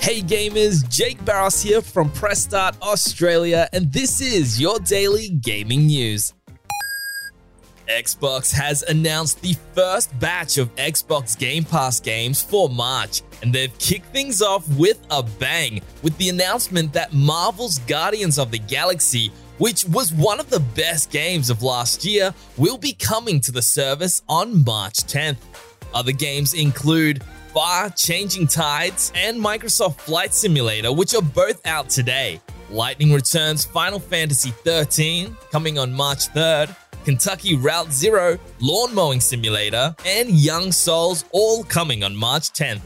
Hey gamers, Jake Barros here from Press Start Australia, and this is your daily gaming news. Xbox has announced the first batch of Xbox Game Pass games for March, and they've kicked things off with a bang with the announcement that Marvel's Guardians of the Galaxy, which was one of the best games of last year, will be coming to the service on March 10th. Other games include Far Changing Tides and Microsoft Flight Simulator, which are both out today. Lightning Returns Final Fantasy XIII, coming on March 3rd, Kentucky Route Zero, Lawn Mowing Simulator, and Young Souls all coming on March 10th.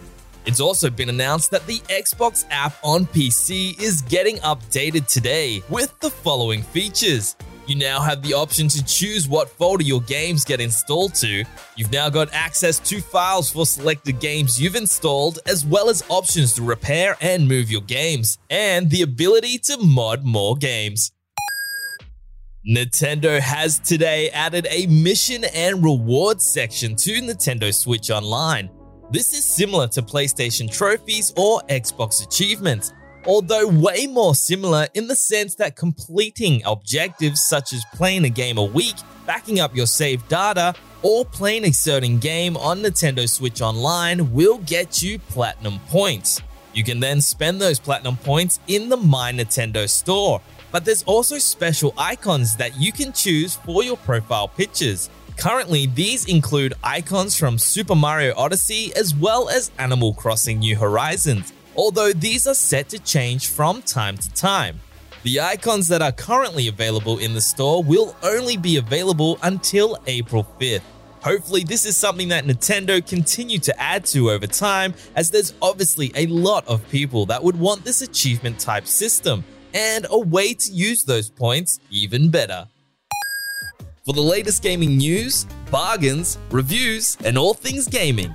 It's also been announced that the Xbox app on PC is getting updated today with the following features. You now have the option to choose what folder your games get installed to. You've now got access to files for selected games you've installed, as well as options to repair and move your games, and the ability to mod more games. Nintendo has today added a mission and rewards section to Nintendo Switch Online. This is similar to PlayStation trophies or Xbox achievements, although way more similar in the sense that completing objectives such as playing a game a week, backing up your saved data, or playing a certain game on Nintendo Switch Online will get you platinum points. You can then spend those platinum points in the My Nintendo store, but there's also special icons that you can choose for your profile pictures. Currently, these include icons from Super Mario Odyssey as well as Animal Crossing New Horizons although these are set to change from time to time. The icons that are currently available in the store will only be available until April 5th. Hopefully, this is something that Nintendo continue to add to over time, as there's obviously a lot of people that would want this achievement type system, and a way to use those points even better. For the latest gaming news, bargains, reviews, and all things gaming,